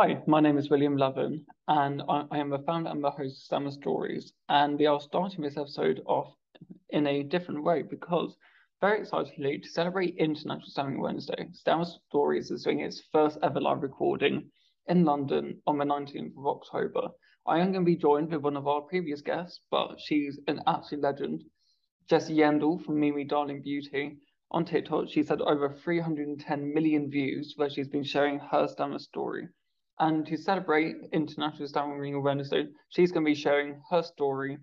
Hi, my name is William Laven, and I, I, am the founder and the host of Stammer Stories. And we are starting this episode off in a different way because, very excitedly, to celebrate International Stammering Wednesday, Stammer Stories is doing its first ever live recording in London on the 19th of October. I am going to be joined with one of our previous guests, but she's an absolute legend, Jessie Yendle from Mimi Darling Beauty. On TikTok, she's had over 310 million views where she's been sharing her Stammer story. And to celebrate International Stammering Awareness Day, she's going to be sharing her story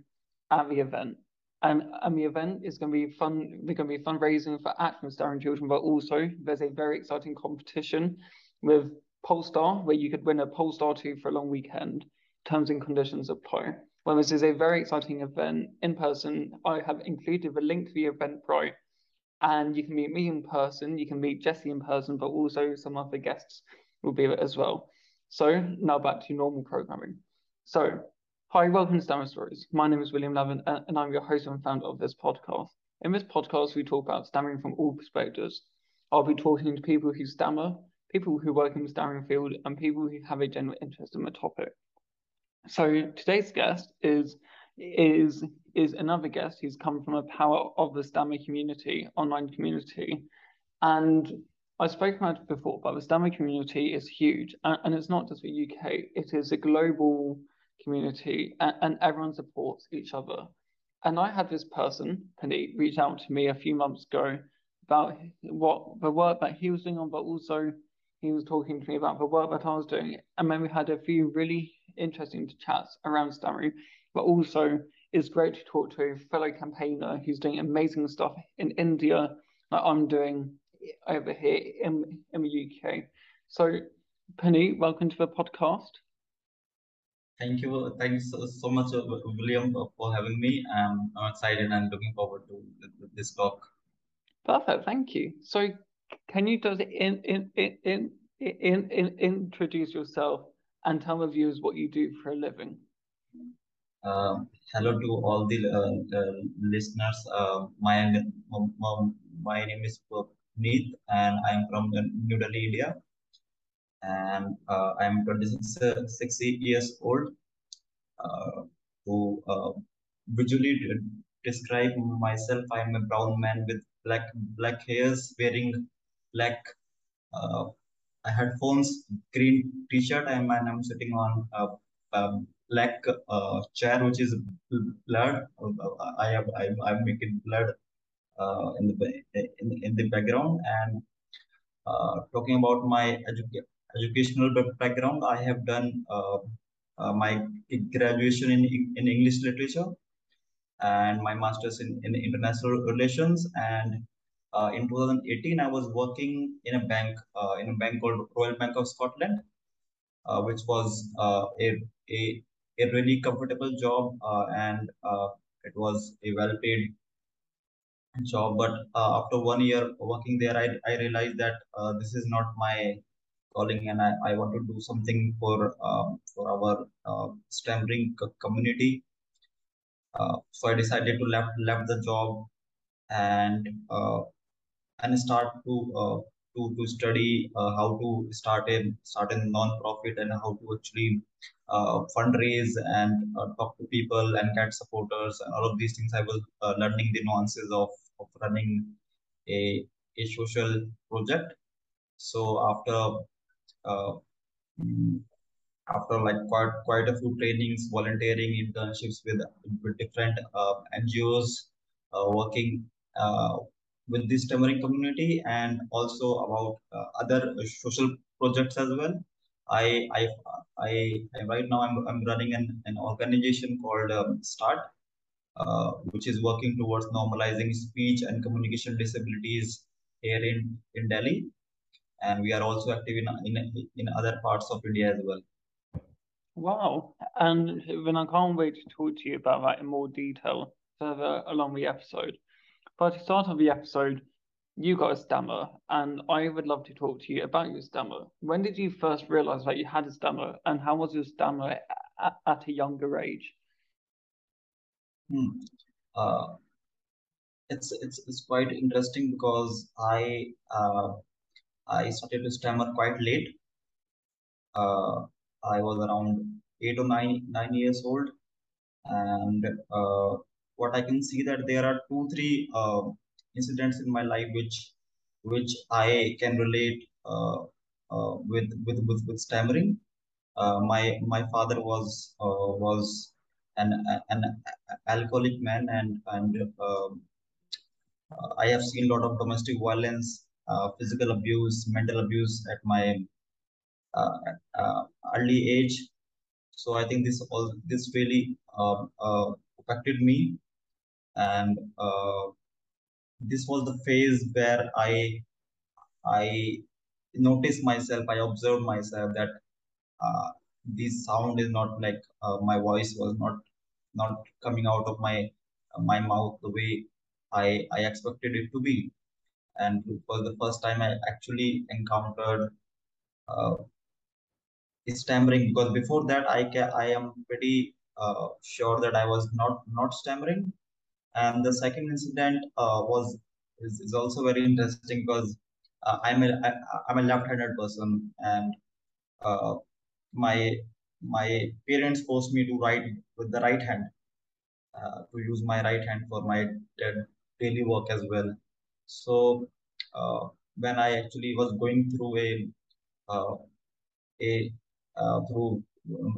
at the event. And, and the event is going to be fun. They're going to be fundraising for Action Stammering Children, but also there's a very exciting competition with Polestar where you could win a Polestar 2 for a long weekend. Terms and conditions apply. Well, this is a very exciting event in person. I have included the link to the event Eventbrite, and you can meet me in person. You can meet Jessie in person, but also some other guests will be there as well. So now back to normal programming. So, hi, welcome to Stammer Stories. My name is William Laven, uh, and I'm your host and founder of this podcast. In this podcast, we talk about stammering from all perspectives. I'll be talking to people who stammer, people who work in the stammering field, and people who have a general interest in the topic. So today's guest is is is another guest who's come from a power of the stammer community, online community, and I spoke about it before, but the Stammer community is huge, and, and, it's not just the UK; it is a global community, and, and, everyone supports each other. And I had this person, Penny, reach out to me a few months ago about what the work that he was doing on, but also he was talking to me about the work that I was doing, and then we had a few really interesting chats around stammering. But also, it's great to talk to a fellow campaigner who's doing amazing stuff in India, like I'm doing over here in, in the UK. So, Penny, welcome to the podcast. Thank you. Thanks so much, uh, William, for having me. Um, I'm excited and looking forward to this talk. Perfect. Thank you. So, can you just in, in, in, in, in, in, introduce yourself and tell the viewers what you do for a living? Uh, hello to all the uh, uh, listeners. Uh, my, my, my name is Neet, and I'm from New Delhi, India. And uh, I'm 26 uh, 60 years old. Uh, to uh, visually describe myself, I'm a brown man with black black hairs, wearing black uh, headphones, green t-shirt, and I'm sitting on a, a black uh, chair, which is blood. I have I'm, I'm making blood uh, in the in, in the background. And uh, talking about my educa educational background i have done uh, my graduation in in english literature and my master's in, in international relations. And uh, in 2018 i was working in a bank uh, in a bank called royal bank of scotland uh, which was a, a a really comfortable job and it was a well paid job but uh, after one year working there i, I realized that uh, this is not my calling and i, I want to do something for um, for our uh, stammering community uh, so i decided to left left the job and uh, and start to uh, to, to study how to start a start a non-profit and how to actually fundraise and talk to people and get supporters and all of these things. I was learning the nuances of of running a, a social project. So after uh, mm, after like quite quite a few trainings, volunteering, internships with with different uh, NGOs, uh, working uh, with this stammering community, and also about uh, other social projects as well. I I I, I right now I'm I'm running an, an organization called um, Start, uh, which is working towards normalizing speech and communication disabilities here in, in Delhi. And we are also active in, in, in other parts of India as well. Wow. And then I can't wait to talk to you about that in more detail further along the episode. But to start off the episode, you got a stammer, and I would love to talk to you about your stammer. When did you first realize that you had a stammer, and how was your stammer at, at a younger age? Hmm. Uh, it's it's it's quite interesting because I uh, I started to stammer quite late. uh, I was around eight or nine nine years old, and uh, what I can see that there are two three uh, incidents in my life which which I can relate uh, uh, with, with with with stammering. Uh, my my father was uh, was an an alcoholic man and and um, uh, I have seen a lot of domestic violence, uh, physical abuse, mental abuse at my uh, early age. So I think this all this really um, affected me, and this was the phase where I I noticed myself, I observed myself that uh, this sound is not like uh, my voice was not not coming out of my uh, my mouth the way I I expected it to be, and it was the first time I actually encountered uh, stammering because before that I ca- I am pretty uh, sure that I was not not stammering, and the second incident uh, was is, is also very interesting because uh, I'm a I, I'm a left-handed person and uh, my my parents forced me to write with the right hand uh, to use my right hand for my daily work as well. So uh, when I actually was going through a uh, a uh, through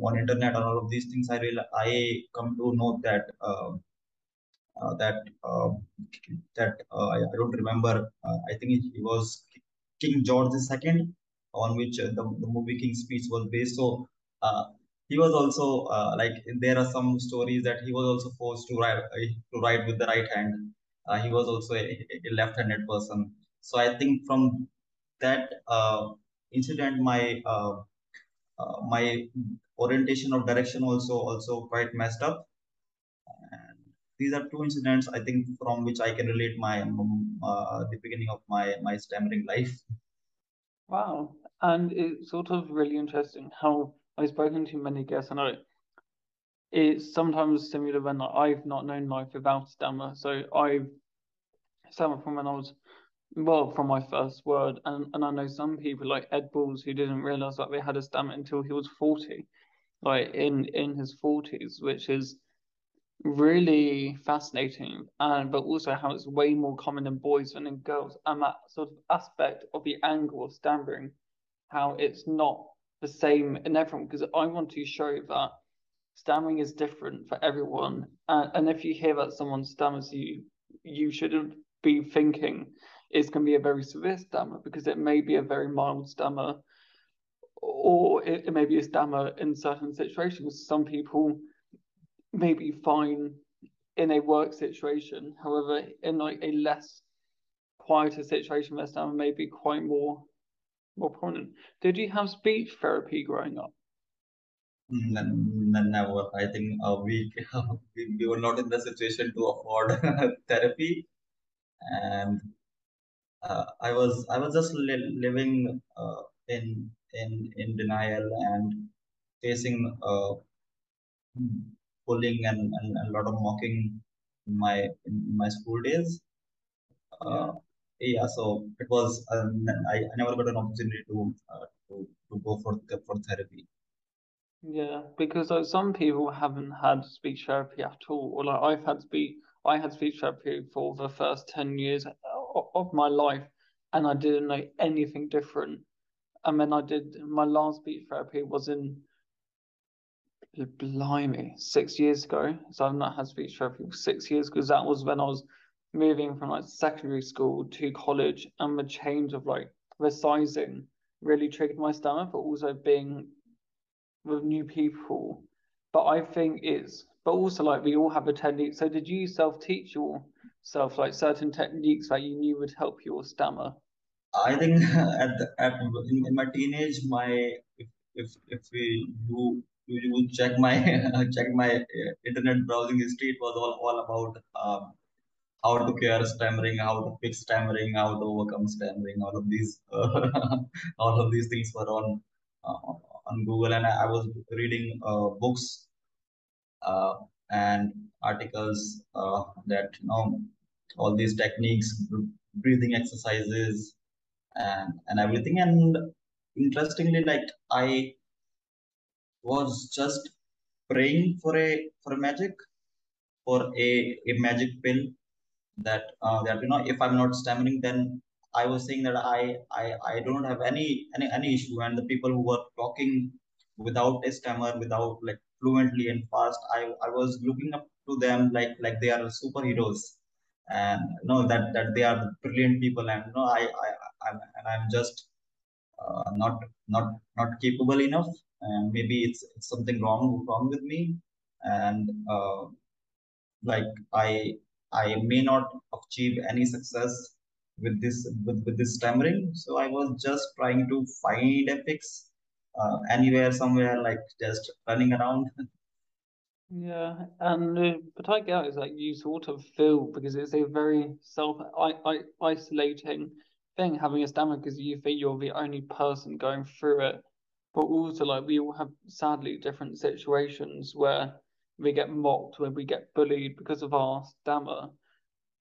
on internet and all of these things, I real I come to know that uh, uh, that uh, that uh, I, I, don't remember. I think it was King George II, on which the, the movie King's Speech was based. So Uh, he was also uh, like there are some stories that he was also forced to write uh, to write with the right hand. he was also a, a left-handed person. So I think from that incident, my uh, my orientation of direction also also quite messed up these are two incidents I think from which I can relate my uh, the beginning of my my stammering life. Wow, and it's sort of really interesting how I've spoken to many guests, and I it's sometimes similar when I've not known life without stammer. So I've stammered from when I was well from my first word, and and I know some people like Ed Balls who didn't realize that they had a stammer until he was forty, like in in his forties, which is really fascinating and but also how it's way more common in boys than in girls and that sort of aspect of the angle of stammering how it's not the same in everyone because i want to show that stammering is different for everyone and, and if you hear that someone stammers you you shouldn't be thinking it's going to be a very severe stammer because it may be a very mild stammer or it, it may be a stammer in certain situations some people may be fine in a work situation. However, in like a less quieter situation, West Ham may be quite more more prominent. Did you have speech therapy growing up? Never. I think uh, we, we we were not in the situation to afford therapy, and uh, I was I was just li living uh, in in in denial and facing uh, bullying and, and, and, a lot of mocking in my in my school days. Uh, yeah. so it was um, I, I never got an opportunity to uh, to, to go for for therapy. Yeah, because like some people haven't had speech therapy at all, or like I've had speech I had speech therapy for the first ten years of my life, and I didn't know anything different. And then I did my last speech therapy was in blimey, six years ago. So I've not had speech therapy for six years because that was when I was moving from like secondary school to college and the change of like the sizing really triggered my stomach, but also being with new people. But I think it's but also like we all have a technique. So did you self teach yourself like certain techniques that you knew would help your stammer? I think at the, at in, in my teenage, my if if if we do you check my check my uh, internet browsing history. It was all, all about um, how to cure stammering, how to fix stammering, how to overcome stammering. All of these uh, all of these things were on uh, on Google, and I, I was reading uh, books uh, and articles uh, that you know all these techniques, breathing exercises, and and everything. And interestingly, like I was just praying for a for magic, for a, a magic pill that uh, that you know if I'm not stammering, then I was saying that I I, I don't have any, any any issue, and the people who were talking without a stammer, without like fluently and fast, I I was looking up to them like like they are superheroes, and you know that that they are brilliant people, and you know I I I'm, and I'm just uh, not not not capable enough, and maybe it's, it's something wrong wrong with me, and uh, like I I may not achieve any success with this with, with this stammering. So I was just trying to find a fix uh, anywhere, somewhere, like just running around. Yeah, and but I get is like you sort of feel because it's a very self I, I isolating thing having a stammer because you think you're the only person going through it, but also like we all have sadly different situations where we get mocked, when we get bullied because of our stammer,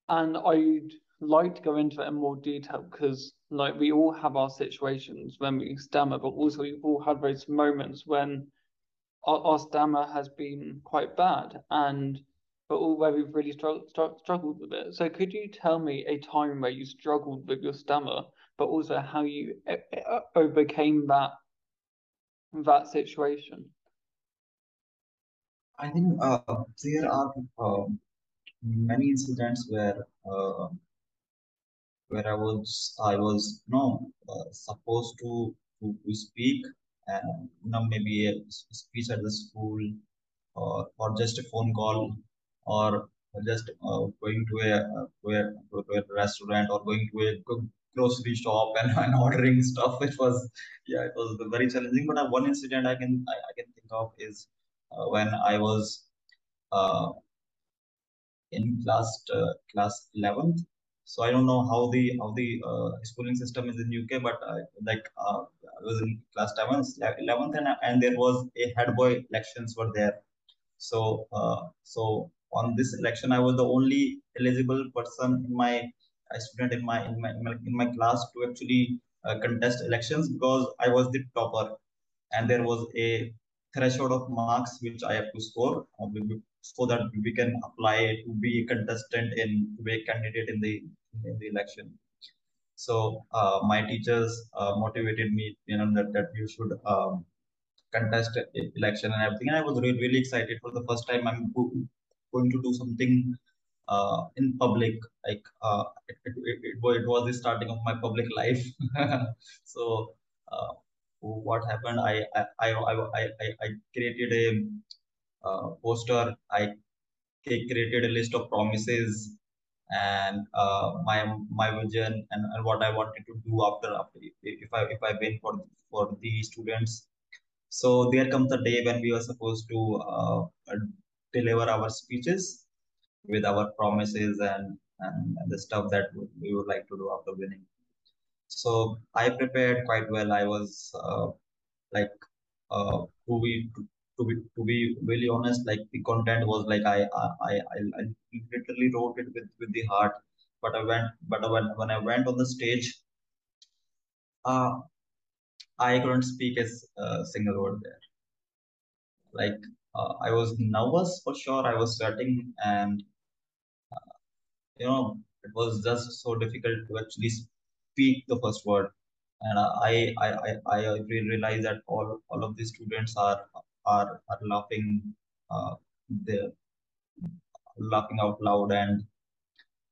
and I'd like to go into it in more detail because like we all have our situations when we stammer, but also we've all had those moments when our, our stammer has been quite bad and but all where we've really struggled, struggled with it. So could you tell me a time where you struggled with your stammer, but also how you eh, eh, overcame that that situation? I think uh, there are uh, many incidents where uh, where I was I was you know uh, supposed to, to, to speak and you know maybe a speech at the school or or just a phone call or just uh, going to a, to a a restaurant or going to a grocery shop and, and ordering stuff it was yeah it was very challenging. But uh, one incident I can I, I can think of is uh, when I was uh, in class uh, class 11th so I don't know how the how the uh, schooling system is in UK, but uh, like uh, I was in class 11th, 11th and, and there was a head boy elections were there. So uh, so on this election, I was the only eligible person in my student in my in my in my class to actually uh, contest elections because I was the topper, and there was a threshold of marks which I have to score so that we can apply to be a contestant in be a candidate in the in the election. So uh, my teachers uh, motivated me, you know, that, that you should um, contest election and everything. And I was really, really excited for the first time. I'm going to do something uh, in public. Like uh, it, it, it, it, was the starting of my public life. so uh, what happened? I I I I, I, I created a uh, poster, I created a list of promises and uh, my my vision and, and what I wanted to do after, after if I if I win for for the students. So there comes the day when we were supposed to uh, deliver our speeches with our promises and, and, and the stuff that we would like to do after winning. So I prepared quite well. I was uh, like uh, to be to be to be really honest, like the content was like I I I, I literally wrote it with with the heart. But I went, but when when I went on the stage, uh, I couldn't speak a single word there. Like uh, I was nervous for sure. I was sweating, and uh, you know, it was just so difficult to actually speak the first word. And I I I I really realized that all all of the students are are, are laughing uh, they're laughing out loud and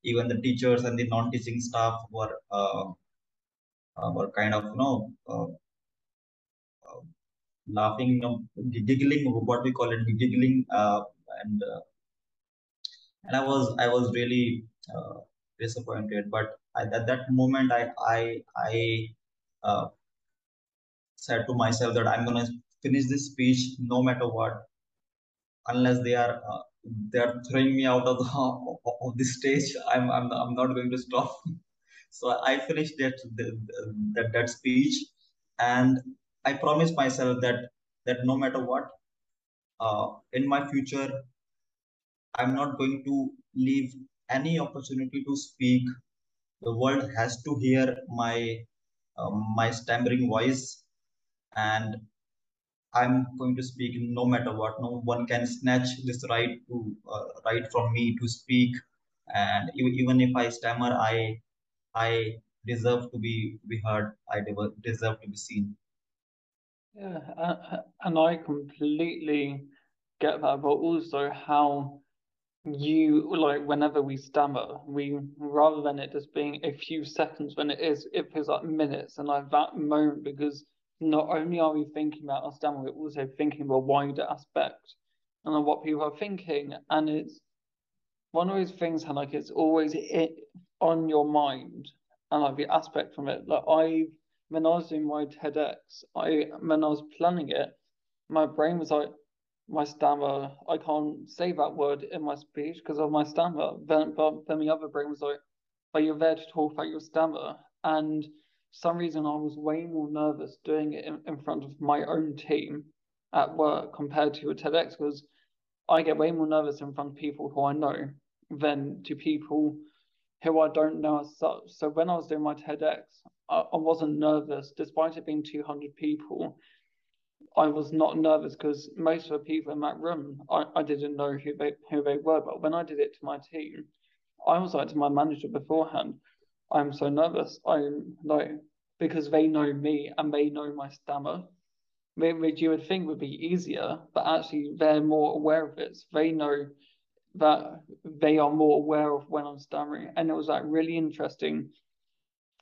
even the teachers and the non-teaching staff were uh, uh, were kind of you know uh, uh, laughing giggling what we call it giggling uh, and and I was I was really disappointed but at that moment I I I said to myself that I'm gonna finish this speech no matter what unless they are uh, they are throwing me out of the of the stage. I'm i'm, I'm not going to stop. So i finished that that that speech and i promised myself that that no matter what uh, in my future i'm not going to leave any opportunity to speak the world has to hear my uh, my stammering voice and I'm going to speak no matter what. No one can snatch this right to uh, right from me to speak. And even if I stammer, I I deserve to be be heard. I deserve to be seen. Yeah, and I completely get that, but also how you like whenever we stammer, we rather than it just being a few seconds when it is, it feels like minutes and like that moment because not only are we thinking about our stammer, we're also thinking about wider aspect and what people are thinking. And it's one of those things how like it's always it on your mind and like the aspect from it. Like I when I was doing my TEDx, I when I was planning it, my brain was like, my stammer, I can't say that word in my speech because of my stammer. Then, but then the other brain was like, but you're there to talk about your stammer. And some reason I was way more nervous doing it in, in front of my own team at work compared to a TEDx because I get way more nervous in front of people who I know than to people who I don't know as such. So when I was doing my TEDx, I, I wasn't nervous, despite it being 200 people. I was not nervous because most of the people in that room, I, I didn't know who they who they were. But when I did it to my team, I was like to my manager beforehand, I'm so nervous. I'm like because they know me and they know my stammer, which you would think would be easier, but actually they're more aware of it. So they know that they are more aware of when I'm stammering. And it was like really interesting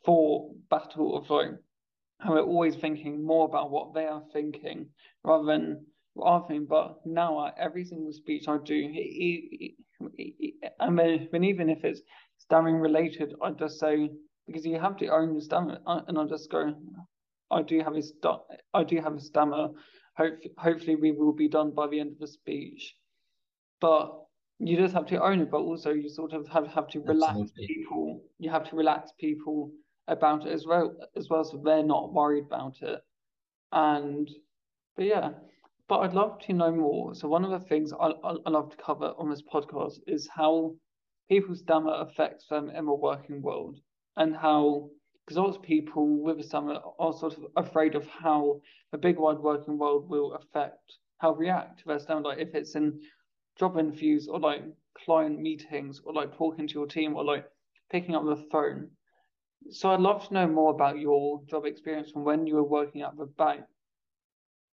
for battle of like how we're always thinking more about what they are thinking rather than what I'm thinking. But now every single speech I do, I mean, even if it's stammering related, I just say because you have to own your stammer, uh, and I just go, I do have a st- I do have a stammer. Hope, hopefully, we will be done by the end of the speech. But you just have to own it, but also you sort of have, have to relax Absolutely. people. You have to relax people about it as well, as well, so they're not worried about it. And but yeah, but I'd love to know more. So one of the things I, I, love to cover on this podcast is how people's stammer affects them in the working world, and how because lots of people with a stammer are sort of afraid of how the big wide working world will affect how react to their stammer. Like if it's in job interviews or like client meetings or like talking to your team or like picking up the phone. So I'd love to know more about your job experience from when you were working at the bank.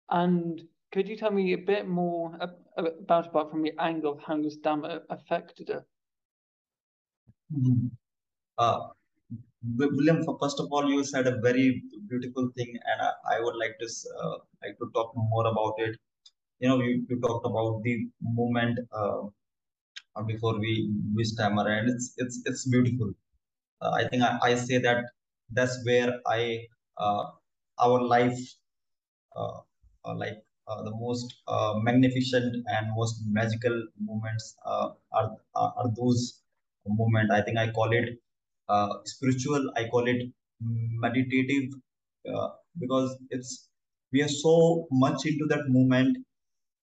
And could you tell me a bit more about about from the angle of how this stammer affected it? Mm-hmm. Uh, William, first of all, you said a very beautiful thing, and I, I would like to uh, like to talk more about it you know you, you talked about the movement uh, before we we stammer and it's it's it's beautiful uh, i think I, I say that that's where i uh, our life uh, uh, like the most magnificent and most magical moments are, are, are those moment. I think i call it spiritual i call it meditative because it's we are so much into that moment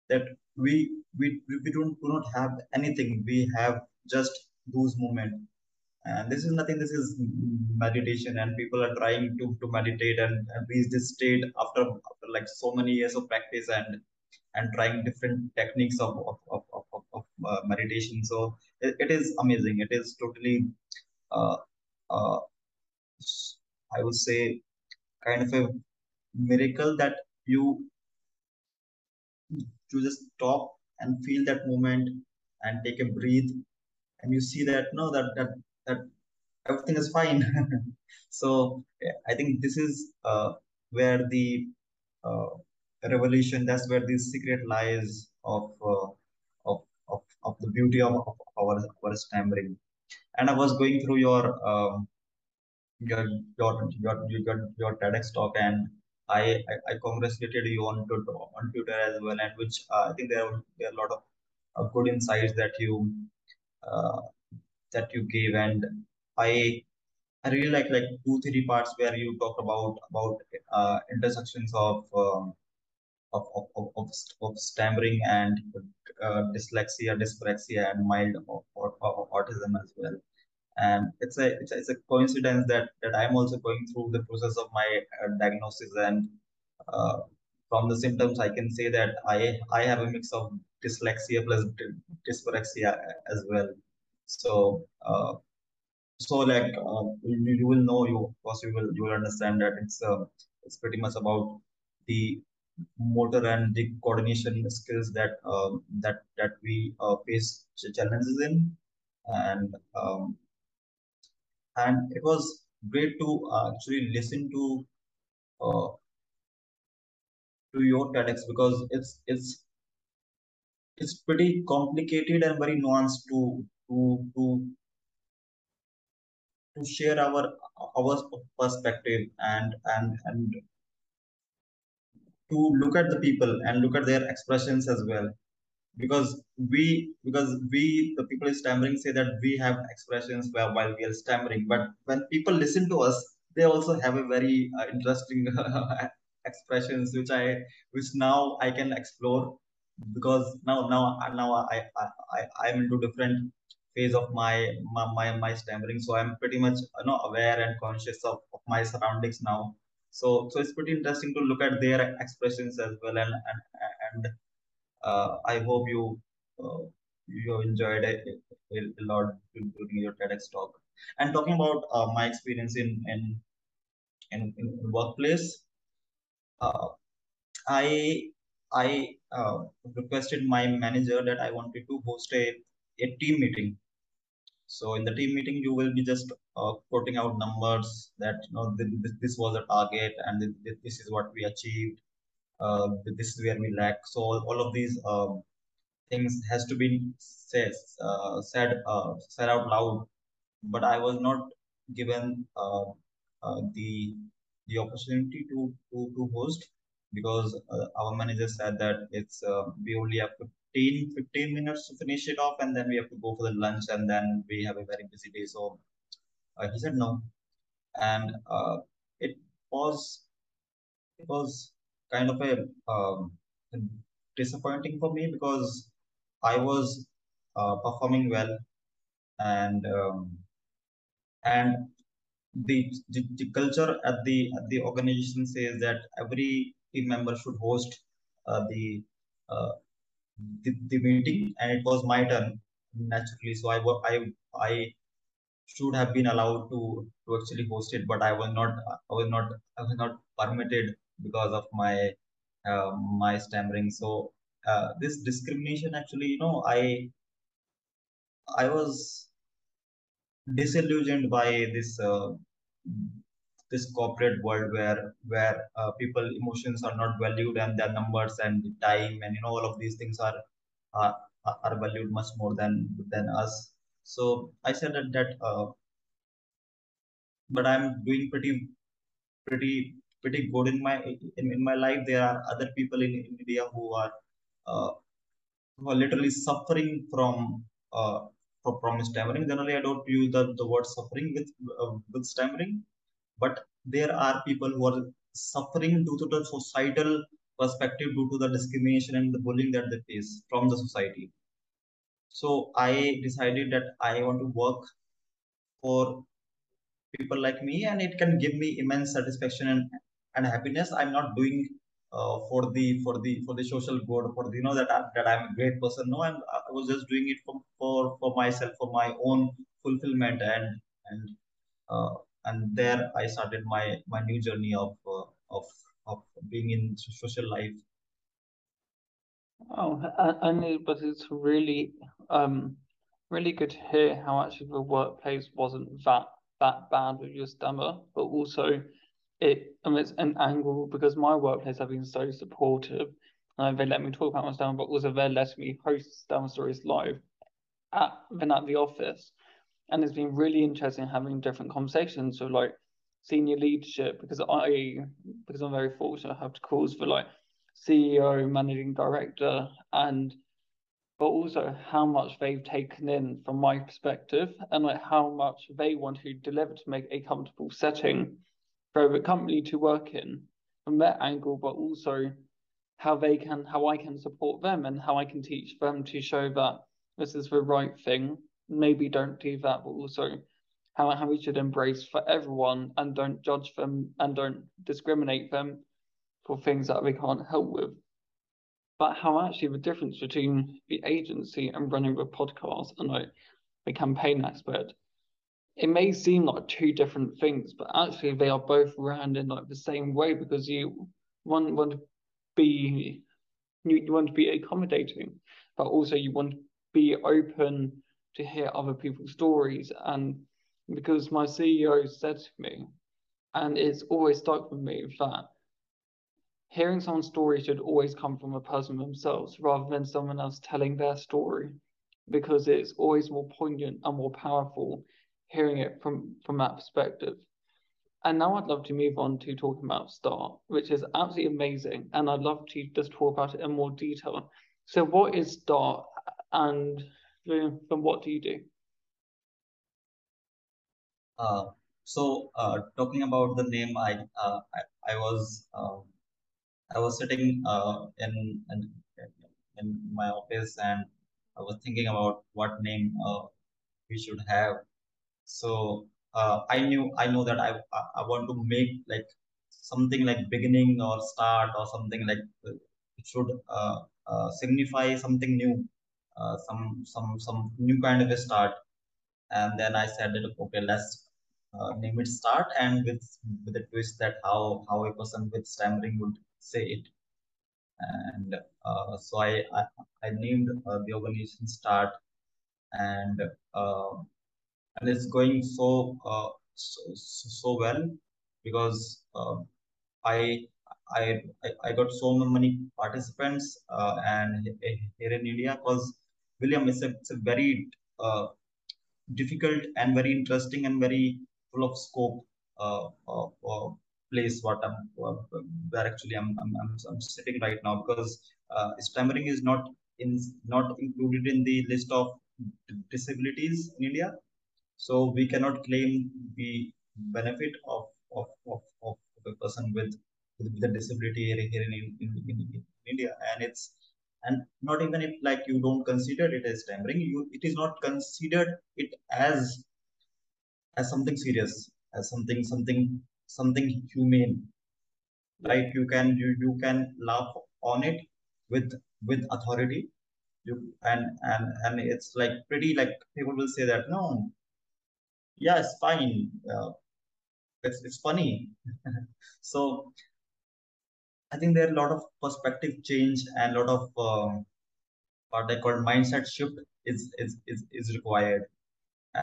that we we we don't do not have anything. We have just those moments and this is nothing this is meditation and people are trying to to meditate and, and reach this state after, after like so many years of practice and and trying different techniques of of, of, of, of uh, meditation. So it, it is amazing. It is totally uh, uh, i would say kind of a miracle that you to just stop and feel that moment and take a breathe and you see that no that that that everything is fine. So i think this is uh, where the uh, revolution that's where the secret lies of uh, of, of of the beauty of, of our our stammering. And i was going through your um, your your your your, your TEDx talk and I, I, I congratulated you on Twitter, on Twitter as well, and which uh, I think there are, there are a lot of uh, good insights that you uh, that you gave, and I I really like like two three parts where you talked about about uh, intersections of, um, of, of, of, of, of stammering and uh, dyslexia, dyspraxia, and mild autism as well and it's a it's a, it's a coincidence that that i'm also going through the process of my uh, diagnosis and uh, from the symptoms, I can say that I I have a mix of dyslexia plus dyspraxia as well. So uh, so like uh, you, you, will know you of course you will you will understand that it's uh, it's pretty much about the motor and the coordination skills that um, that that we uh, face challenges in. And um, and it was great to uh, actually listen to uh, to your TEDx because it's it's it's pretty complicated and very nuanced to to to to share our our perspective and and and to look at the people and look at their expressions as well. Because we because we the people stammering say that we have expressions while, while we are stammering but when people listen to us they also have a very uh, interesting expressions which i which now i can explore because now now now i i, I i'm into different phase of my my my, stammering. So i'm pretty much you know aware and conscious of, of my surroundings now. So so it's pretty interesting to look at their expressions as well. And and, and uh, i hope you uh, you enjoyed it a, a lot during your TEDx talk. And talking about uh, my experience in in in, in workplace, uh, I I uh, requested my manager that I wanted to host a, a team meeting so in the team meeting, you will be just uh, quoting out numbers that you know this, this was a target and this, is what we achieved. Uh, this is where we lack. So all, of these um, things has to be said uh, said uh, said out loud. But I was not given uh, uh, the the opportunity to to, to host because our manager said that it's we only have 15, 15 minutes to finish it off and then we have to go for the lunch and then we have a very busy day. So uh, he said no. And uh, it was it was kind of a um, disappointing for me because I was uh, performing well and um, and the, the, the culture at the at the organization says that every team member should host uh, the uh, the, the meeting and it was my turn naturally. So I, I, I should have been allowed to, to actually host it, but I was not, I was not, I was not permitted because of my, uh, my stammering. So uh, this discrimination actually, you know, I, I was disillusioned by this uh, this corporate world where where uh, people emotions are not valued and their numbers and time and you know all of these things are are, are valued much more than than us. So i said that that uh, but i'm doing pretty pretty pretty good in my in, in my life. There are other people in, in india who are uh, who are literally suffering from uh, from stammering. Generally i don't use the, the word suffering with uh, with stammering but there are people who are suffering due to the societal perspective due to the discrimination and the bullying that they face from the society. So i decided that i want to work for people like me and it can give me immense satisfaction and, and happiness. I'm not doing uh, for the for the for the social good for the, you know that I, that i'm a great person. No I'm, i was just doing it for for for myself for my own fulfillment and and uh, and there I started my my new journey of uh, of of being in social life. Oh, and but it's really um really good to hear how actually the workplace wasn't that that bad with your stammer, but also it and it's an angle because my workplace have been so supportive. and they let me talk about my stammer, but also they let me host stammer stories live at then at the office and it's been really interesting having different conversations with like senior leadership because I because I'm very fortunate I have calls for like CEO, managing director, and but also how much they've taken in from my perspective and like how much they want to deliver to make a comfortable setting for the company to work in from their angle, but also how they can how I can support them and how I can teach them to show that this is the right thing maybe don't do that, but also how, how we should embrace for everyone and don't judge them and don't discriminate them for things that we can't help with. But how actually the difference between the agency and running the podcast and like the campaign expert, it may seem like two different things, but actually they are both ran in like the same way because you one want to be you, you want to be accommodating, but also you want to be open to hear other people's stories. And because my CEO said to me, and it's always stuck with me that hearing someone's story should always come from a person themselves rather than someone else telling their story because it's always more poignant and more powerful hearing it from from that perspective and now I'd love to move on to talking about Start, which is absolutely amazing. And I'd love to just talk about it in more detail. So, what is Start and then what do you do? Uh, so, uh, talking about the name, I uh, I, I was um, I was sitting uh, in, in in my office and I was thinking about what name uh, we should have. So uh, I knew I know that I I want to make like something like beginning or start or something like it should signify something new, uh, some some some new kind of a start. And then I said that okay, let's uh, name it start and with with a twist that how how a person with stammering would say it. And uh, so I I, I named uh, the organization start and uh, and it's going so so, so well because I, I I got so many participants uh, and here in India because William is a, it's a very uh, difficult and very interesting and very full of scope uh, uh, place what I'm where actually I'm, I'm, I'm, I'm sitting right now because stammering is not in not included in the list of disabilities in India so we cannot claim the benefit of, of, of, of a person with, with a disability here in, in, in, in India. And it's and not even if like you don't consider it as tampering you it is not considered it as as something serious, as something something something humane. Right? You can you, you can laugh on it with with authority. You and and and it's like pretty like people will say that no yeah, it's fine. Uh, it's, it's funny. so I think there are a lot of perspective change and a lot of uh, what I call mindset shift is, is, is, is required.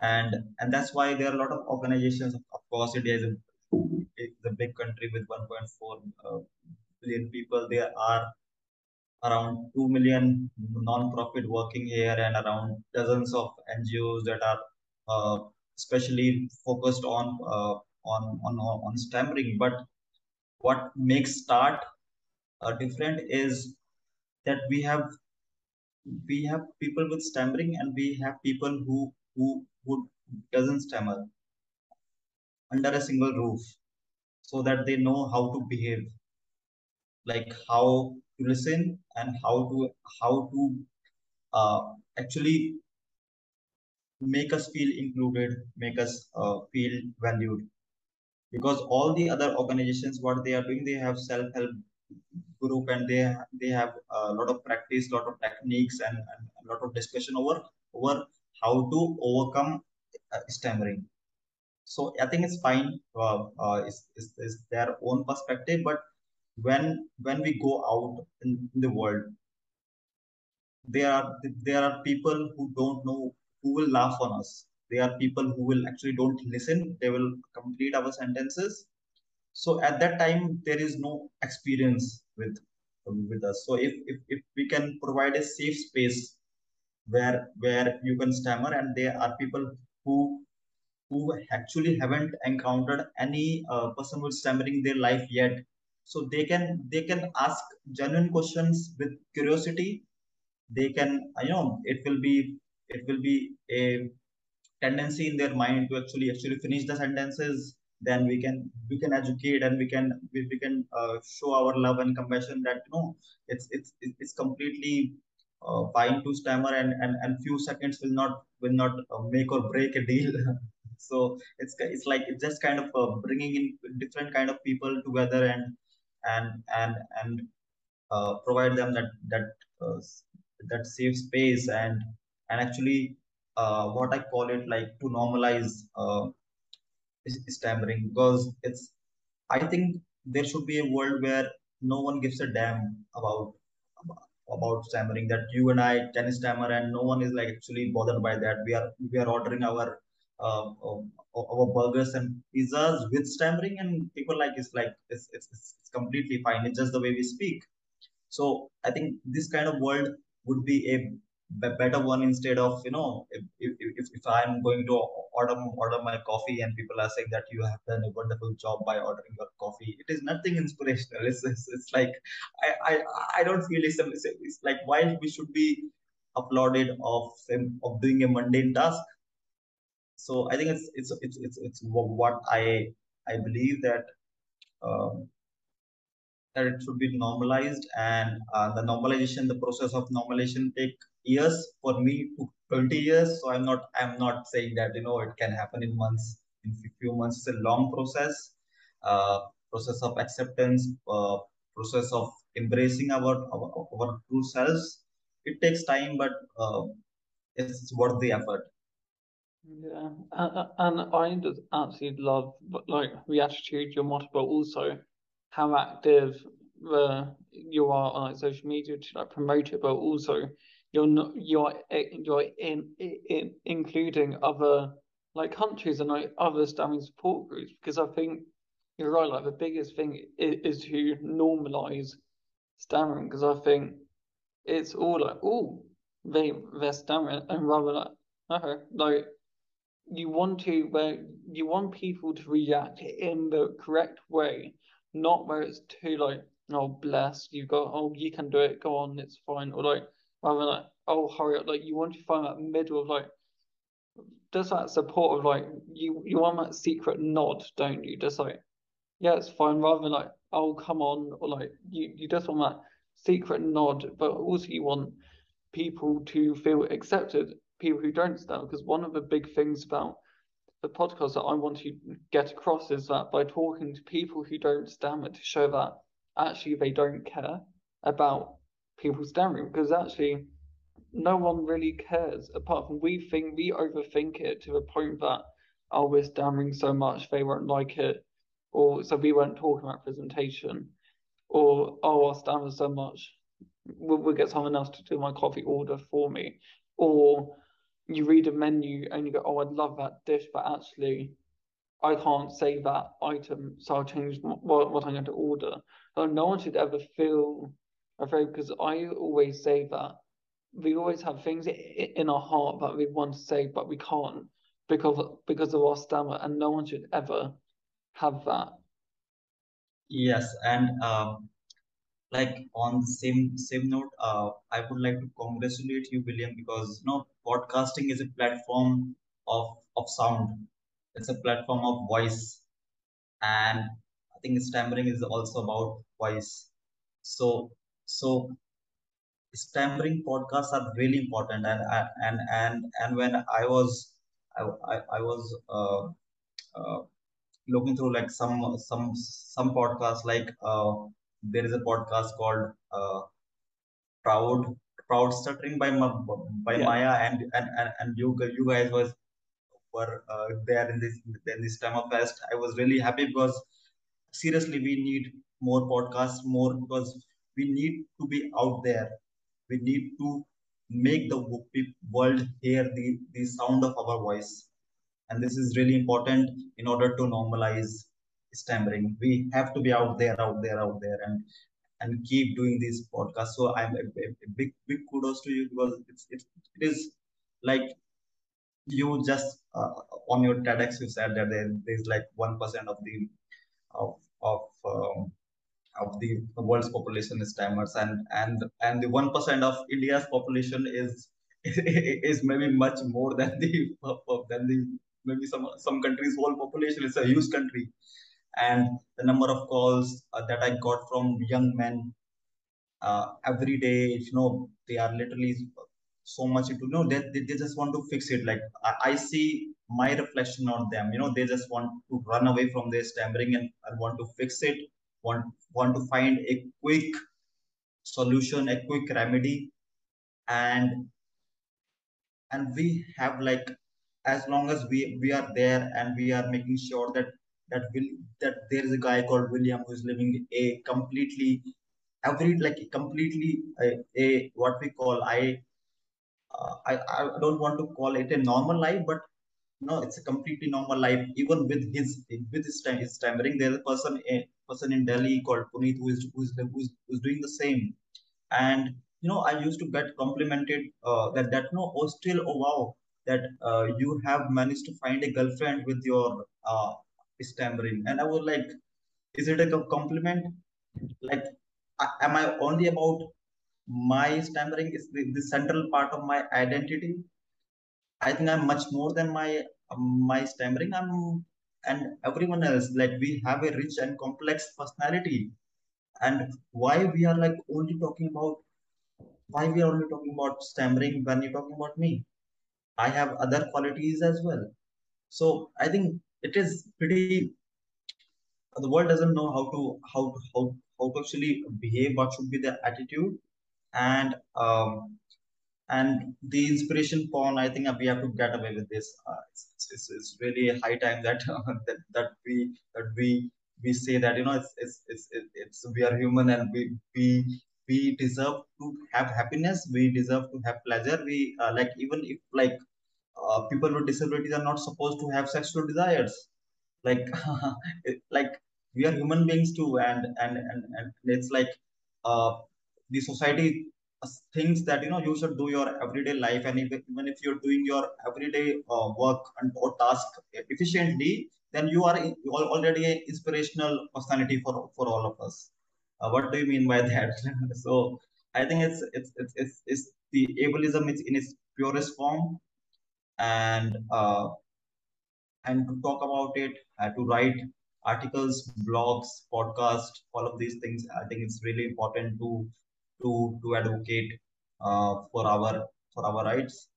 And and that's why there are a lot of organizations. Of course, India is a, a big country with 1.4 uh, billion people. There are around 2 million non-profit working here and around dozens of NGOs that are uh, especially focused on uh, on, on on stammering. But what makes Start uh, different is that we have we have people with stammering and we have people who who who doesn't stammer under a single roof so that they know how to behave like how to listen and how to how to uh, actually make us feel included, make us uh, feel valued. Because all the other organizations, what they are doing, they have self-help group and they they have a lot of practice, lot of techniques, and, and a lot of discussion over over how to overcome uh, stammering. So I think it's fine. Uh, uh, it's, their own perspective, but when when we go out in, in the world, there are there are people who don't know who will laugh on us. They are people who will actually don't listen. They will complete our sentences. So at that time, there is no experience with with us. So if, if, if we can provide a safe space where where you can stammer and there are people who who actually haven't encountered any uh, person with stammering their life yet. So they can they can ask genuine questions with curiosity. They can you know it will be it will be a tendency in their mind to actually actually finish the sentences then we can we can educate and we can we, we can uh, show our love and compassion that you know it's it's it's completely uh, fine to stammer and, and and few seconds will not will not uh, make or break a deal. So it's it's like it's just kind of uh, bringing in different kind of people together and and and and uh, provide them that that uh, that safe space and and actually uh, what I call it like to normalize uh, stammering because it's I think there should be a world where no one gives a damn about about stammering that you and I can stammer and no one is like actually bothered by that. We are we are ordering our uh, uh, our burgers and pizzas with stammering and people like it's like it's, it's, it's completely fine. It's just the way we speak. So I think this kind of world would be a better one instead of you know if, if, if, i'm going to order order my coffee and people are saying that you have done a wonderful job by ordering your coffee. It is nothing inspirational. It's it's, it's like I, I i don't feel it's, it's like why we should be applauded of of doing a mundane task. So i think it's it's it's it's, it's what i i believe that um, that it should be normalized and uh, the normalization the process of normalization take years. For me took 20 years. So i'm not i'm not saying that you know it can happen in months in few months. It's a long process uh, process of acceptance uh, process of embracing our, our, our true selves. It takes time but uh, it's worth the effort. Yeah. And, and i just absolutely love like the attitude your motto but also how active uh, you are on like, social media to like promote it but also you're not you're you're in, in including other like countries and like other stammering support groups because I think you're right. Like the biggest thing is, is to normalize stammering because I think it's all like oh they they're stammering and rather like okay like you want to where you want people to react in the correct way, not where it's too like oh bless you got oh you can do it go on it's fine or like rather like, oh, hurry up. Like, you want to find that middle of like, does that support of like, you, you want that secret nod, don't you? Just like, yeah, it's fine. Rather than like, oh, come on. Or like, you, you just want that secret nod, but also you want people to feel accepted, people who don't stand. Because one of the big things about the podcast that I want to get across is that by talking to people who don't stammer to show that actually they don't care about people stammering because actually no one really cares apart from we think we overthink it to the point that oh we're stammering so much they won't like it or so we won't talk about presentation or oh I'll stammer so much we'll, we'll get someone else to do my coffee order for me or you read a menu and you go oh I'd love that dish but actually I can't say that item so I'll change what, what I'm going to order so no one should ever feel afraid because I always say that we always have things in our heart that we want to say, but we can't because because of our stammer, and no one should ever have that. Yes, and um, like on the same same note, uh, I would like to congratulate you, William, because you know podcasting is a platform of of sound. It's a platform of voice, and I think stammering is also about voice. So so stammering podcasts are really important and and and and when i was i i, I was uh, uh, looking through like some some some podcasts like uh, there is a podcast called uh, proud proud stuttering by my by yeah. maya and, and and and you you guys was were uh, there in this in this time of fest i was really happy because seriously we need more podcasts more because we need to be out there we need to make the world hear the, the sound of our voice. And this is really important in order to normalize stammering. We have to be out there, out there, out there, and and keep doing these podcasts. So I'm a, a, a big, big kudos to you because it's, it's it is like you just uh, on your TEDx you said that there, there's like one percent of the of of um, of the world's population is stammers and and and the one percent of india's population is is maybe much more than the than the maybe some some countries whole population is a huge country and the number of calls uh, that i got from young men uh, every day you know they are literally so much into you know they, they, they just want to fix it. Like I, I see my reflection on them you know they just want to run away from their stammering and, and want to fix it want want to find a quick solution, a quick remedy, and and we have like as long as we we are there and we are making sure that that will that there is a guy called William who is living a completely every like completely a, a what we call I, uh, I I don't want to call it a normal life, but no, it's a completely normal life. Even with his with his time, his stammering, there's a person a person in Delhi called Puneet who is who is who's, who's doing the same. And you know, I used to get complimented uh, that that no, oh still oh wow that uh, you have managed to find a girlfriend with your uh, stammering, and I was like, is it a compliment? Like, am I only about my stammering? Is the, the central part of my identity? I think I'm much more than my um, my stammering. I'm and everyone else. Like we have a rich and complex personality, and why we are like only talking about why we are only talking about stammering when you're talking about me? I have other qualities as well. So I think it is pretty. The world doesn't know how to how how how to actually behave. What should be the attitude, and um, and the inspiration porn i think we have to get away with this uh, it's, it's, it's, really high time that, that that we that we we say that you know it's it's it's, it's we are human and we we we deserve to have happiness we deserve to have pleasure we uh, like even if like uh, people with disabilities are not supposed to have sexual desires. Like like we are human beings too and and and, and it's like uh, the society thinks that you know you should do your everyday life and if, even if you're doing your everyday uh, work and or task efficiently then you are, already an inspirational personality for for all of us. Uh, what do you mean by that? So i think it's it's it's it's, it's the ableism is in its purest form and uh, and to talk about it uh, to write articles blogs podcasts all of these things i think it's really important to to to advocate uh, for our for our rights.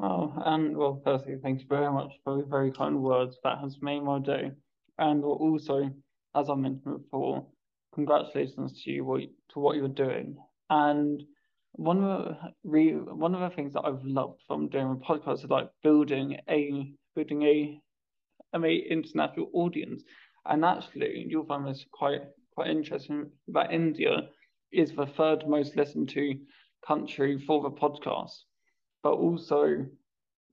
Oh, and well, thank you very much for your very kind words. That has made my day. And also, as I mentioned before, congratulations to you to what you're doing. And one of the re, one of the things that I've loved from doing a podcast is like building a building a a international audience. And actually, you'll find this quite quite interesting about India is the third most listened to country for the podcast. But also,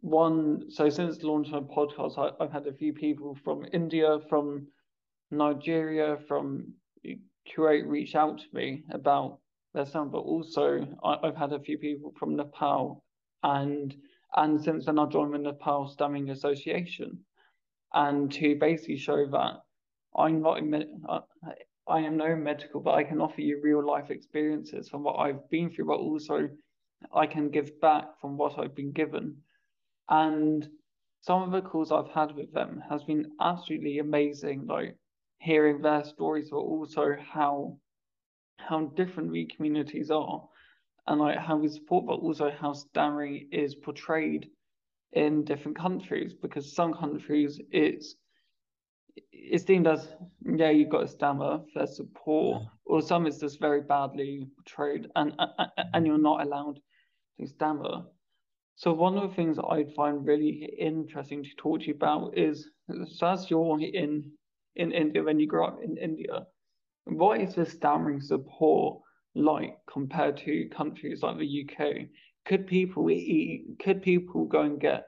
one, so since the launch of the podcast, I, have had a few people from India, from Nigeria, from Kuwait reach out to me about their sound, but also I, have had a few people from Nepal and and since then I joined the Nepal Stammering Association and to basically show that I'm not I, uh, I am no medical, but I can offer you real life experiences from what I've been through, but also I can give back from what I've been given. And some of the calls I've had with them has been absolutely amazing, like hearing their stories, but also how how different the communities are. And like how we support, but also how stammering is portrayed in different countries because some countries it's it's deemed as yeah you've got a stammer for support or some is just very badly portrayed and and mm-hmm. you're not allowed to stammer. So one of the things i'd find really interesting to talk to you about is so as you're in in india when you grow up in india what is the stammering support like compared to countries like the uk could people eat, could people go and get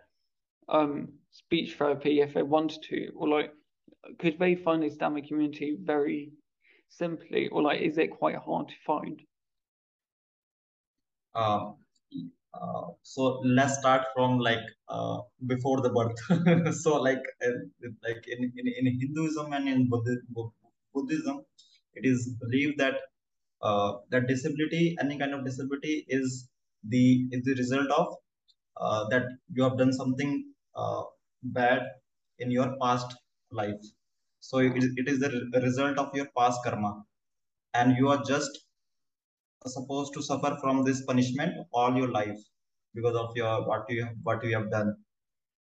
um speech therapy if they wanted to or like could they find the Islamic community very simply, or like is it quite hard to find? Uh, uh, so let's start from like uh, before the birth. so like uh, like in, in, in Hinduism and in Buddhism, it is believed that uh, that disability, any kind of disability, is the is the result of uh, that you have done something uh, bad in your past life. So it, it is the result of your past karma. And you are just supposed to suffer from this punishment all your life because of your what you what you have done.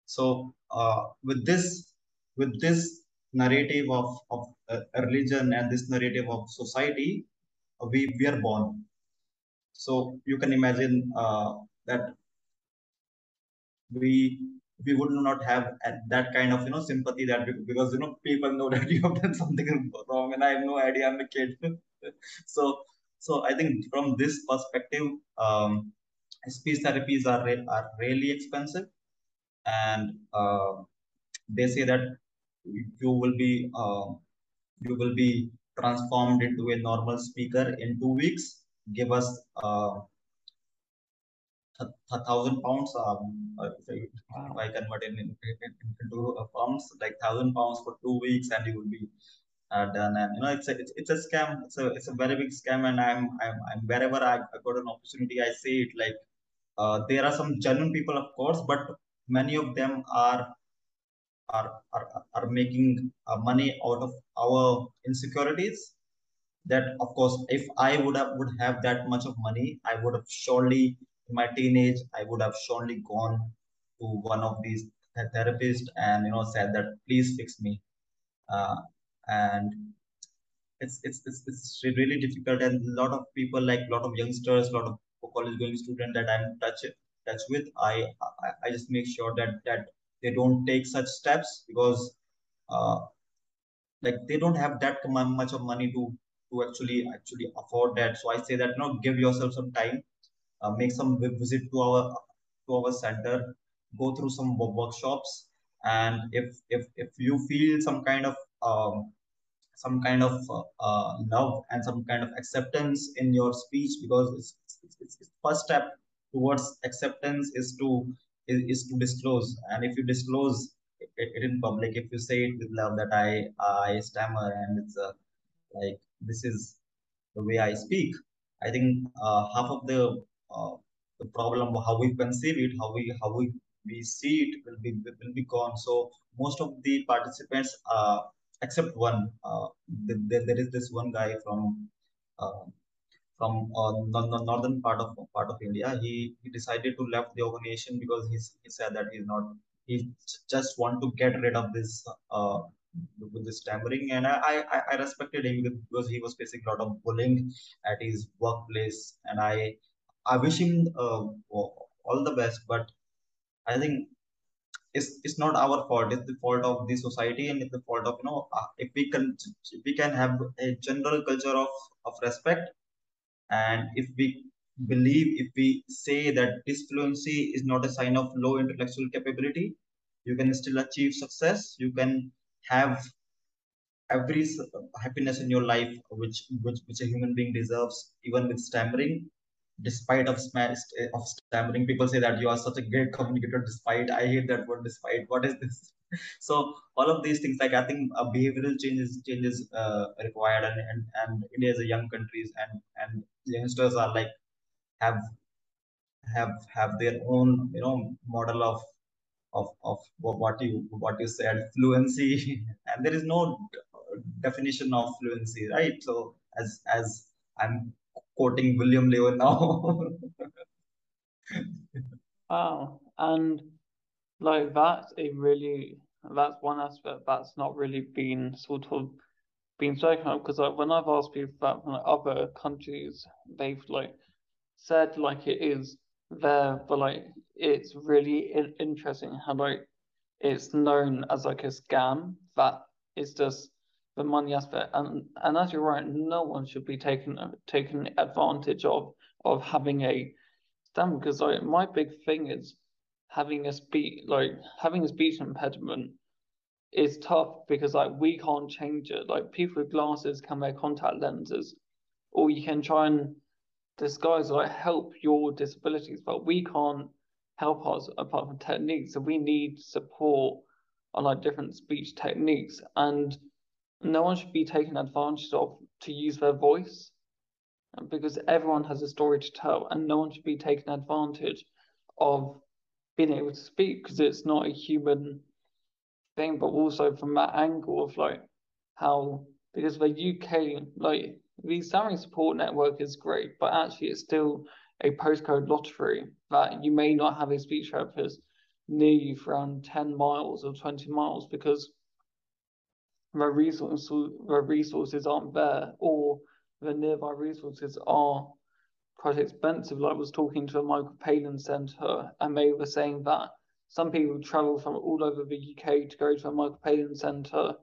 So uh, with this with this narrative of, of uh, religion and this narrative of society, we, we are born. So you can imagine uh, that we we would not have that kind of you know sympathy that because you know people know that you have done something wrong and I have no idea I'm a kid. so so I think from this perspective, um, speech therapies are re are really expensive, and uh, they say that you will be uh, you will be transformed into a normal speaker in two weeks. Give us uh, a thousand pounds. Um, uh, if, I, if I convert it into pounds, like thousand pounds for two weeks, and you will be uh, done. And you know, it's a it's, it's a scam. It's a it's a very big scam. And I'm I'm, I'm wherever I, I got an opportunity, I say it like uh, there are some genuine people, of course, but many of them are are are, are making uh, money out of our insecurities that of course if i would have would have that much of money i would have surely in my teenage, I would have surely gone to one of these therapists and you know said that please fix me. Uh, and it's, it's it's it's really difficult and a lot of people like a lot of youngsters, a lot of college going students that I'm touch touch with, I, I I just make sure that that they don't take such steps because uh, like they don't have that much of money to to actually actually afford that. So I say that you know give yourself some time uh, make some visit to our to our center, go through some workshops, and if if if you feel some kind of um, some kind of uh, love and some kind of acceptance in your speech because it's, it's, it's, it's first step towards acceptance is to is, is to disclose. And if you disclose it, it, in public if you say it with love that i i stammer and it's uh, like this is the way i speak i think uh, half of the uh, the problem how we conceive it how we how we we see it will be will be gone. So most of the participants uh, except one uh, there, there is this one guy from uh, from uh, the northern part of part of India. He, he decided to left the organization because he, he said that he's not he just want to get rid of this uh, with this stammering and I, I I respected him because he was facing a lot of bullying at his workplace and I I wish him uh, all the best, but I think it's it's not our fault. It's the fault of the society, and it's the fault of you know uh, if we can if we can have a general culture of of respect, and if we believe if we say that disfluency is not a sign of low intellectual capability, you can still achieve success. You can have every happiness in your life which which which a human being deserves, even with stammering despite of of stammering. People say that you are such a great communicator despite i hate that word despite. What is this so all of these things like i think a behavioral changes changes uh, required and, and and india is a young country and and youngsters are like have have have their own you know model of of of what you what you said fluency and there is no definition of fluency right so as as i'm quoting William Leo now. wow. And like that's a really that's one aspect that's not really been sort of been spoken of because like when I've asked people about from like, other countries, they've like said like it is there, but like it's really interesting how like it's known as like a scam that it's just the money aspect. And and as you're right, no one should be taken taken advantage of of having a stammer because like my big thing is having a speech like having a speech impediment is tough because like we can't change it. Like people with glasses can wear contact lenses, or you can try and disguise like help your disabilities, but we can't help us apart from techniques. So we need support on like different speech techniques and no one should be taken advantage of to use their voice because everyone has a story to tell and no one should be taken advantage of being able to speak because it's not a human thing but also from that angle of like how because the uk like the salary support network is great but actually it's still a postcode lottery that you may not have a speech therapist near you for around 10 miles or 20 miles because the resources the resources aren't there or the nearby resources are quite expensive. Like I was talking to a Michael Palin Centre and they were saying that some people travel from all over the UK to go to a Michael Palin Centre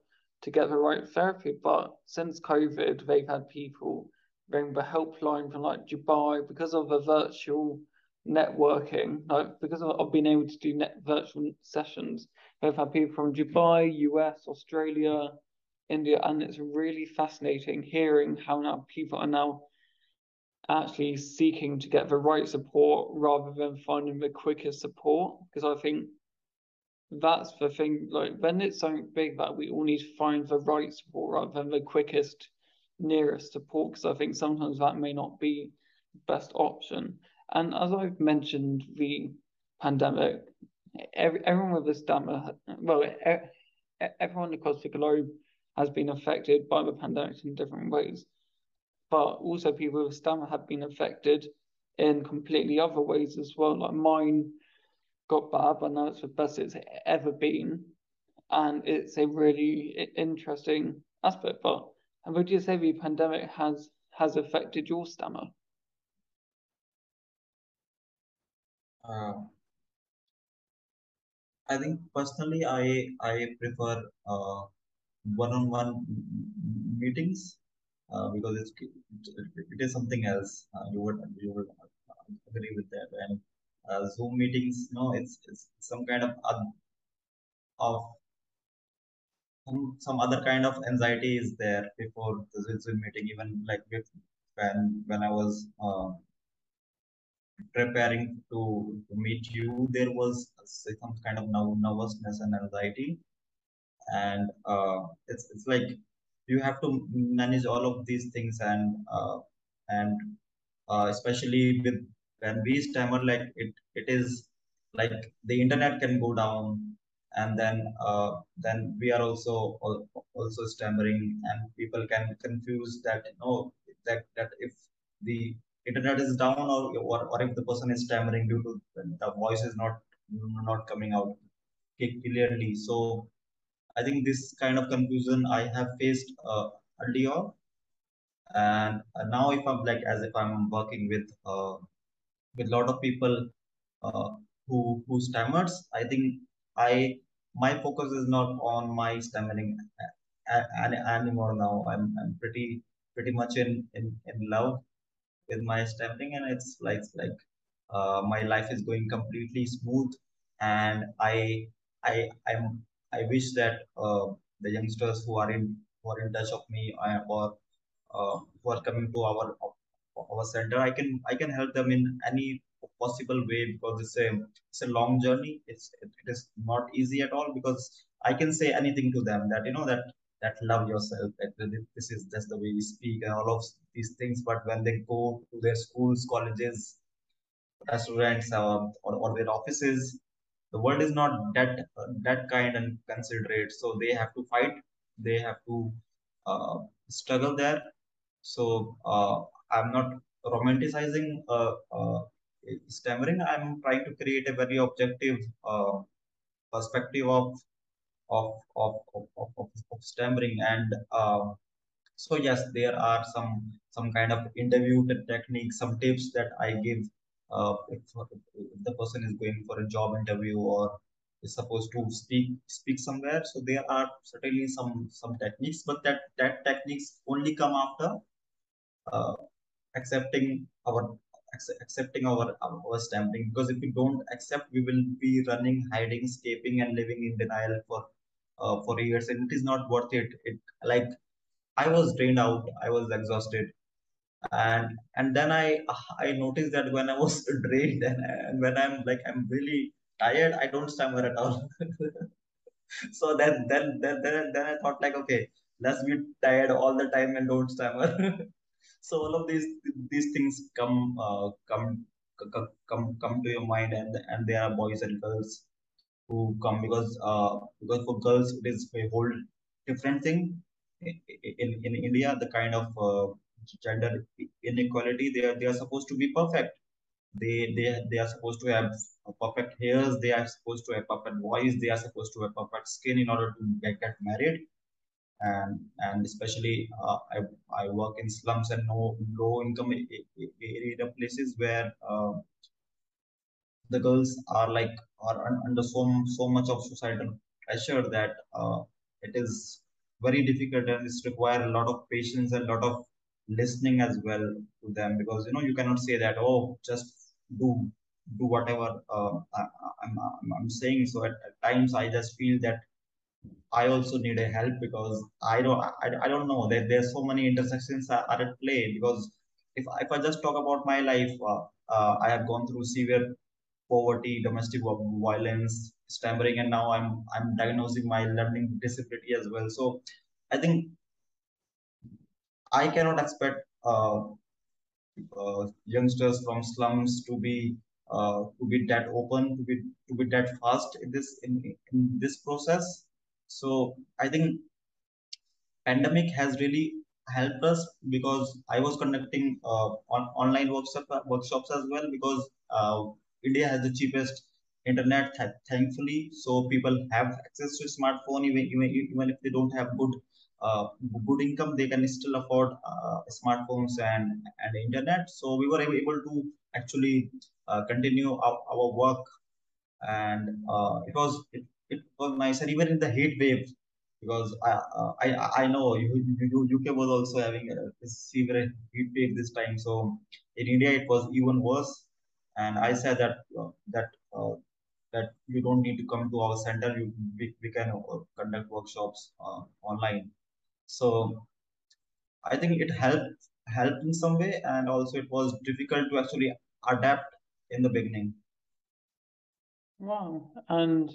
to get the right therapy. But since COVID, they've had people ring the helpline from like Dubai because of the virtual networking, like because of, of being able to do net virtual sessions. They've had people from Dubai, US, Australia, India, and it's really fascinating hearing how now people are now actually seeking to get the right support rather than finding the quickest support. Because I think that's the thing, like when it's something big that we all need to find the right support rather than the quickest, nearest support. Because I think sometimes that may not be the best option. And as I've mentioned, the pandemic, every, everyone with a stammer, well, everyone across the globe has been affected by the pandemic in different ways. But also, people with stammer have been affected in completely other ways as well. Like mine got bad, but now it's the best it's ever been. And it's a really interesting aspect. But would you say the pandemic has has affected your stammer? Uh, I think personally, I I prefer uh, one-on-one meetings uh, because it's it is something else. Uh, you would you would agree with that. And uh, Zoom meetings, no, it's it's some kind of of some, some other kind of anxiety is there before the Zoom meeting. Even like with, when when I was uh, preparing to, to meet you, there was some kind of nervousness and anxiety. And uh, it's, it's like you have to manage all of these things and uh, and uh, especially with when we stammer like it it is like the internet can go down and then uh, then we are also also stammering and people can confuse that you know that that if the internet is down or, or, or if the person is stammering due to the voice is not not coming out clearly. So I think this kind of confusion I have faced uh, earlier. And now if I'm like, as if I'm working with uh, with a lot of people uh, who who stammers, I think I my focus is not on my stammering anymore now. I'm, I'm pretty pretty much in, in, in love with my stammering and it's like like uh, my life is going completely smooth and i i i'm i wish that uh, the youngsters who are in who are in touch of me uh, or uh, who are coming to our our center i can i can help them in any possible way because it's a it's a long journey. It's it, it is not easy at all because i can say anything to them that you know that that love yourself that this is just the way we speak and all of these things. But when they go to their schools colleges restaurants uh, or, or their offices the world is not that uh, that kind and considerate. So they have to fight. They have to uh, struggle there. So uh, i'm not romanticizing uh, uh, stammering. I'm trying to create a very objective perspective of of of, of, of, of stammering. And uh, so yes there are some some kind of interview techniques some tips that i give uh, if, if the person is going for a job interview or is supposed to speak speak somewhere so there are certainly some some techniques but that that techniques only come after uh, accepting our accepting our, our stammering. Because if we don't accept we will be running hiding escaping and living in denial for uh, for years and it is not worth it. It like i was drained out. I was exhausted and and then i i noticed that when i was drained and, and when i'm like i'm really tired i don't stammer at all so then, then then then then i thought like okay let's be tired all the time and don't stammer so all of these these things come uh, come come come to your mind and and there are boys and girls who come because uh, because for girls it is a whole different thing. In in India, the kind of uh, gender inequality they are they are supposed to be perfect. They they they are supposed to have perfect hairs. They are supposed to have perfect voice. They are supposed to have perfect skin in order to get, get married. and and especially uh, I, I work in slums and no low income area places where uh, the girls are like are under so so much of societal pressure that uh, it is very difficult and it's require a lot of patience and a lot of listening as well to them because you know you cannot say that oh just do do whatever uh, I, am I'm, I'm saying so at, at times i just feel that I also need a help because I don't I, I don't know that there's so many intersections are, are, at play because if if I just talk about my life, uh, uh, I have gone through severe poverty, domestic violence, stammering, and now I'm I'm diagnosing my learning disability as well. So I think I cannot expect uh, uh youngsters from slums to be uh, to be that open, to be to be that fast in this in, in this process. So I think pandemic has really helped us because I was conducting uh, on online workshop, workshops as well because uh, India has the cheapest internet th thankfully. So people have access to smartphone even even, even if they don't have good uh, good income they can still afford uh, smartphones and and internet so we were able to actually uh, continue our, our work and uh, it was it, it was nice, and even in the heat wave, because I I I know UK was also having a severe heat wave this time. So in India it was even worse, and I said that uh, that uh, that you don't need to come to our center. You we, we can uh, conduct workshops online. So I think it helped helped in some way, and also it was difficult to actually adapt in the beginning. Wow, and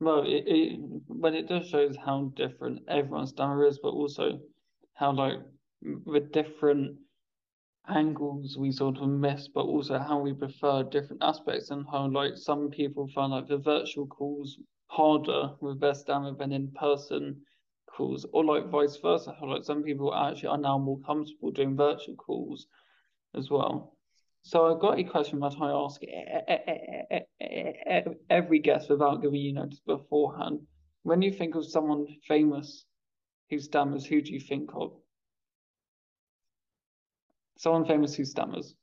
well, it, it but it just shows how different everyone's stammer is, but also how like with different angles we sort of miss, but also how we prefer different aspects and how like some people find like the virtual calls harder with their stammer than in person calls, or like vice versa. Like some people actually are now more comfortable doing virtual calls as well. So I've got a question that I ask every guest without giving you notice beforehand. When you think of someone famous who stammers, who do you think of? Someone famous who stammers.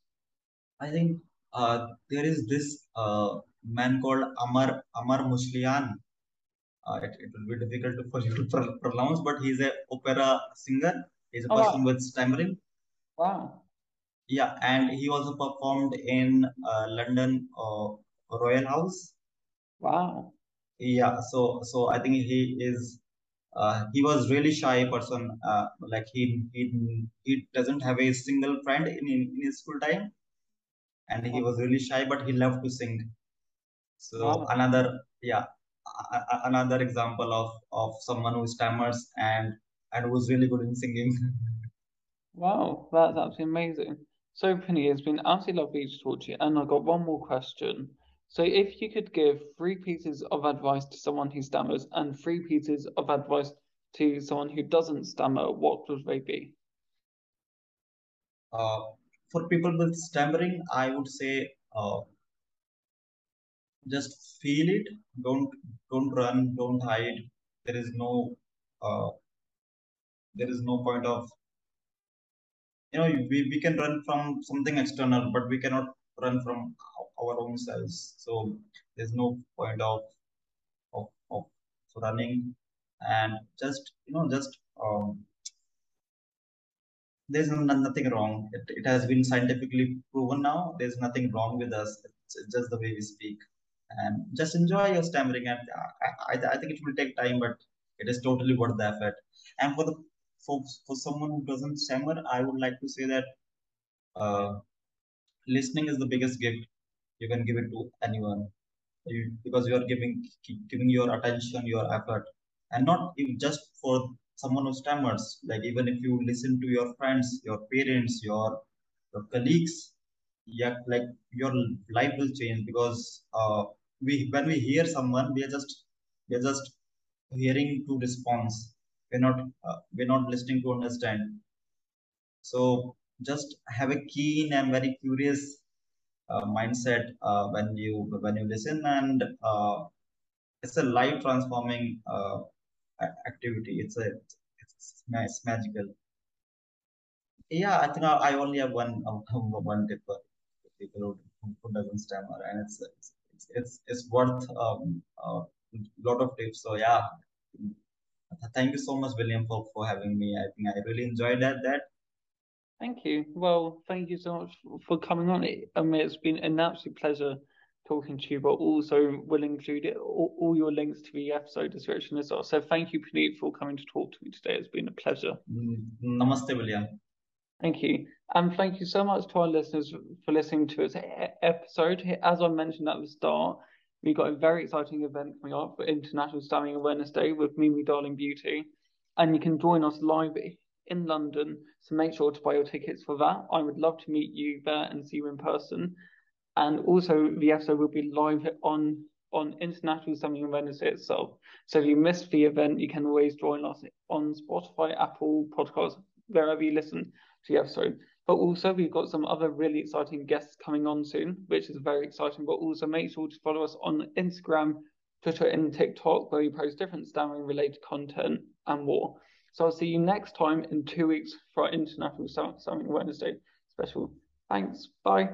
I think uh, there is this uh, man called Amar Amar Muslian. Uh, it, it will be difficult for you to pronounce, but he's a opera singer. He's a oh, person wow. with stammering. Wow. Yeah, and he also performed in uh, London uh, Royal House. Wow. Yeah, so so I think he is uh, he was really shy person. Uh, like he he he doesn't have a single friend in in, in his school time, and he was really shy, but he loved to sing. So wow. another yeah another example of of someone who stammers and and was really good in singing. wow, that's absolutely amazing. So, Penny, it's been absolutely lovely to talk to you. And I've got one more question. So, if you could give three pieces of advice to someone who stammers and three pieces of advice to someone who doesn't stammer, what would they be? Uh, for people with stammering, I would say uh, just feel it. Don't don't run. Don't hide. There is no uh, there is no point of you know we, we can run from something external but we cannot run from our own selves so there's no point of of, of running and just you know just um, there's nothing wrong it, it has been scientifically proven now there's nothing wrong with us it's just the way we speak and just enjoy your stammering and I, I, I think it will take time but it is totally worth the effort and for the for for someone who doesn't stammer, I would like to say that uh, listening is the biggest gift you can give it to anyone you, because you are giving giving your attention, your effort, and not just for someone who stammers. Like even if you listen to your friends, your parents, your your colleagues, yeah, like your life will change because uh, we when we hear someone, we are just we are just hearing to response. We're not uh, we're not listening to understand. So just have a keen and very curious uh, mindset uh, when you when you listen and uh, it's a life transforming uh, activity. It's a it's magical. Yeah, I think I, I only have one uh, one tip for people who, who doesn't stammer, and it's it's it's, it's worth um, a lot of tips. So yeah, thank you so much, William, for, for having me. I think I really enjoyed that. That. Thank you. Well, thank you so much for coming on. I mean, it's been an absolute pleasure talking to you, but also will include it, all, all, your links to the episode description as well. So thank you, Puneet, for coming to talk to me today. It's been a pleasure. Mm, namaste, William. Thank you. And thank you so much to our listeners for listening to this episode. As I mentioned at the start, we got a very exciting event coming up for International Stammering Awareness Day with Mimi Darling Beauty. And you can join us live in London. So make sure to buy your tickets for that. I would love to meet you there and see you in person. And also, the episode will be live on on International Stammering Awareness Day itself. So if you missed the event, you can always join us on Spotify, Apple Podcasts, wherever you listen to the episode. But also, we've got some other really exciting guests coming on soon, which is very exciting. But also, make sure to follow us on Instagram, Twitter, and TikTok, where we post different stammering related content and more. So I'll see you next time in two weeks for our International Stammering Awareness Day special. Thanks. Bye.